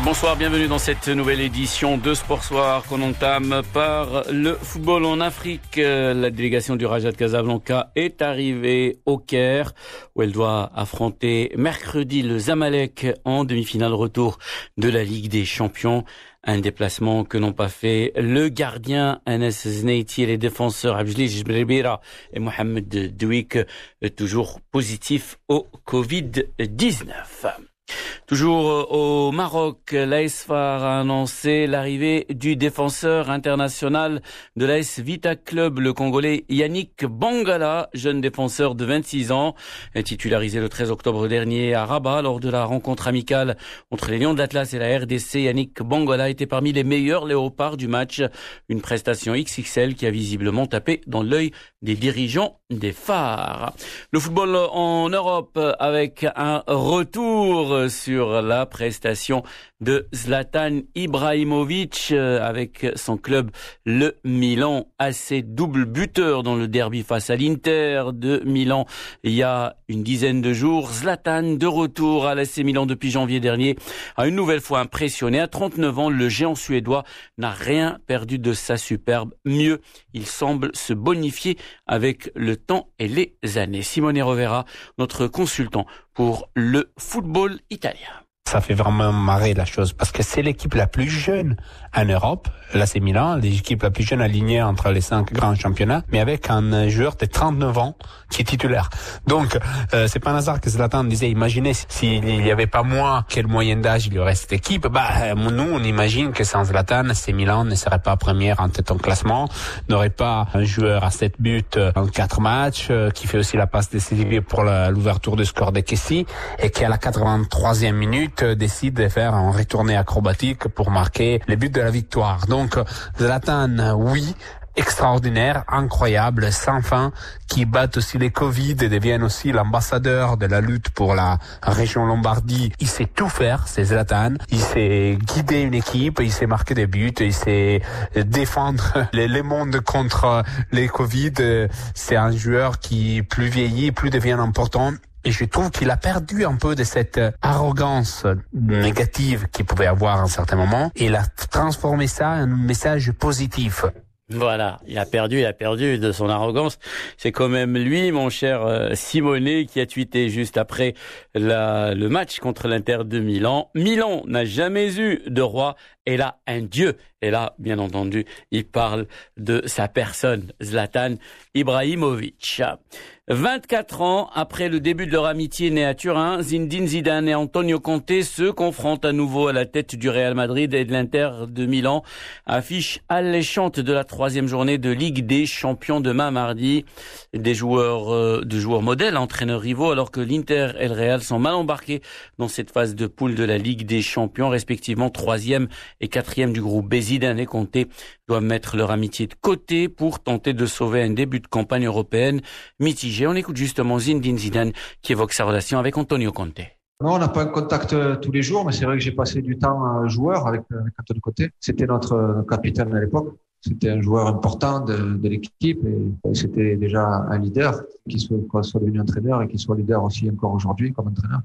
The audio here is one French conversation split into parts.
bonsoir, bienvenue dans cette nouvelle édition de Sport Soir qu'on entame par le football en Afrique. La délégation du Raja de Casablanca est arrivée au Caire où elle doit affronter mercredi le Zamalek en demi-finale retour de la Ligue des Champions. Un déplacement que n'ont pas fait le gardien Anas Znaiti et les défenseurs Abjli Jbribira et Mohamed Douik, toujours positifs au Covid-19. Toujours euh, au Maroc, l'ASFAR a annoncé l'arrivée du défenseur international de l'AS Vita Club, le Congolais Yannick Bangala, jeune défenseur de 26 ans, titularisé le 13 octobre dernier à Rabat lors de la rencontre amicale entre les Lions de l'Atlas et la RDC. Yannick Bangala était parmi les meilleurs léopards du match, une prestation XXL qui a visiblement tapé dans l'œil des dirigeants des phares. Le football en Europe avec un retour sur la prestation de Zlatan Ibrahimovic euh, avec son club le Milan, assez double buteur dans le derby face à l'Inter de Milan il y a une dizaine de jours. Zlatan de retour à l'AC Milan depuis janvier dernier a une nouvelle fois impressionné. À 39 ans, le géant suédois n'a rien perdu de sa superbe. Mieux, il semble se bonifier avec le temps et les années. Simone Rovera, notre consultant pour le football italien ça fait vraiment marrer la chose parce que c'est l'équipe la plus jeune en Europe. C'est Milan, l'équipe la plus jeune alignée entre les cinq grands championnats, mais avec un joueur de 39 ans qui est titulaire. Donc, euh, c'est pas un hasard que Zlatan disait, imaginez s'il n'y avait pas moi, quelle moyenne d'âge il y aurait cette équipe? Bah, euh, nous, on imagine que sans Zlatan, c'est Milan ne serait pas première en tête en classement, n'aurait pas un joueur à 7 buts en 4 matchs, euh, qui fait aussi la passe décisive pour l'ouverture du score de Kessi, et qui à la 83e minute décide de faire un retourné acrobatique pour marquer les buts de la victoire. Donc Zlatan, oui, extraordinaire, incroyable, sans fin, qui bat aussi les Covid et deviennent aussi l'ambassadeur de la lutte pour la région Lombardie. Il sait tout faire, c'est Zlatan. Il sait guider une équipe, il sait marquer des buts, il sait défendre les, les mondes contre les Covid. C'est un joueur qui plus vieillit, plus devient important et je trouve qu'il a perdu un peu de cette arrogance négative qu'il pouvait avoir à un certain moment. Et il a transformé ça en un message positif. Voilà, il a perdu, il a perdu de son arrogance. C'est quand même lui, mon cher euh, Simonet, qui a tweeté juste après le match contre l'Inter de Milan. Milan n'a jamais eu de roi, et là, un dieu. Et là, bien entendu, il parle de sa personne, Zlatan Ibrahimovic. 24 ans après le début de leur amitié née à Turin, Zinedine Zidane et Antonio Conte se confrontent à nouveau à la tête du Real Madrid et de l'Inter de Milan. Affiche alléchante de la troisième journée de Ligue des Champions demain mardi. Des joueurs, euh, de joueurs modèles, entraîneurs rivaux, alors que l'Inter et le Real sont mal embarqués dans cette phase de poule de la Ligue des Champions, respectivement troisième et quatrième du groupe B. Zidane et Conte doivent mettre leur amitié de côté pour tenter de sauver un début de campagne européenne mitigé. On écoute justement Zinedine Zidane qui évoque sa relation avec Antonio Conte. Non, on n'a pas un contact euh, tous les jours, mais c'est vrai que j'ai passé du temps joueur avec, euh, avec Antonio Conte. C'était notre capitaine à l'époque. C'était un joueur important de, de l'équipe et c'était déjà un leader, qu'il soit, soit devenu entraîneur et qu'il soit leader aussi encore aujourd'hui comme entraîneur.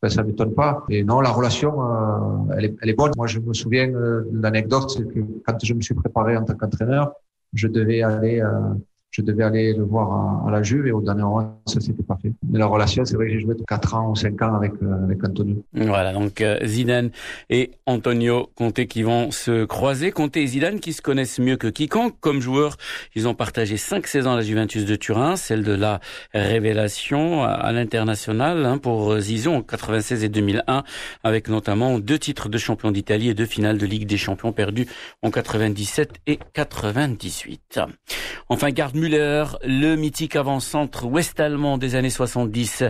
Ben, ça m'étonne pas. Et non, la relation, euh, elle, est, elle, est, bonne. Moi, je me souviens euh, l'anecdote, c'est que quand je me suis préparé en tant qu'entraîneur, je devais aller euh, je devais aller le voir à, la Juve et au dernier moment, ça s'était pas fait. Mais la relation, c'est vrai que j'ai joué 4 ans ou 5 ans avec, euh, avec Antonio. Voilà, donc euh, Zidane et Antonio Conte qui vont se croiser. Conte et Zidane qui se connaissent mieux que quiconque. Comme joueurs, ils ont partagé 5 saisons à la Juventus de Turin, celle de la révélation à, l'international hein, pour Zizou en 96 et 2001, avec notamment deux titres de champion d'Italie et deux finales de Ligue des champions perdus en 97 et 98. Enfin, garde Müller, le mythique avant-centre ouest-allemand des années 70,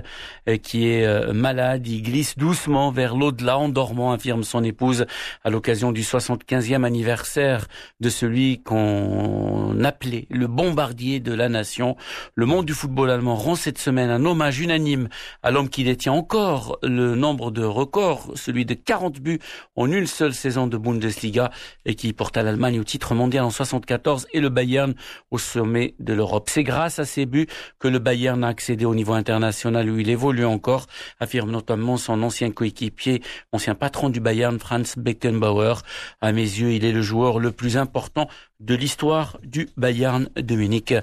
euh, qui est euh, malade. Il glisse doucement vers l'au-delà en dormant, affirme son épouse, à l'occasion du 75e anniversaire de celui qu'on appelait le bombardier de la nation. Le monde du football allemand rend cette semaine un hommage unanime à l'homme qui détient encore le nombre de records, celui de 40 buts en une seule saison de Bundesliga et qui porta l'Allemagne au titre mondial en 74 et le Bayern au sommet de l'Europe. C'est grâce à ces buts que le Bayern a accédé au niveau international où il évolue encore, affirme notamment son ancien coéquipier, ancien patron du Bayern, Franz Beckenbauer. À mes yeux, il est le joueur le plus important de l'histoire du Bayern de Munich,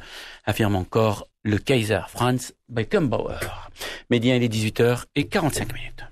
affirme encore le Kaiser Franz Beckenbauer. Média, il est 18h et 45 minutes.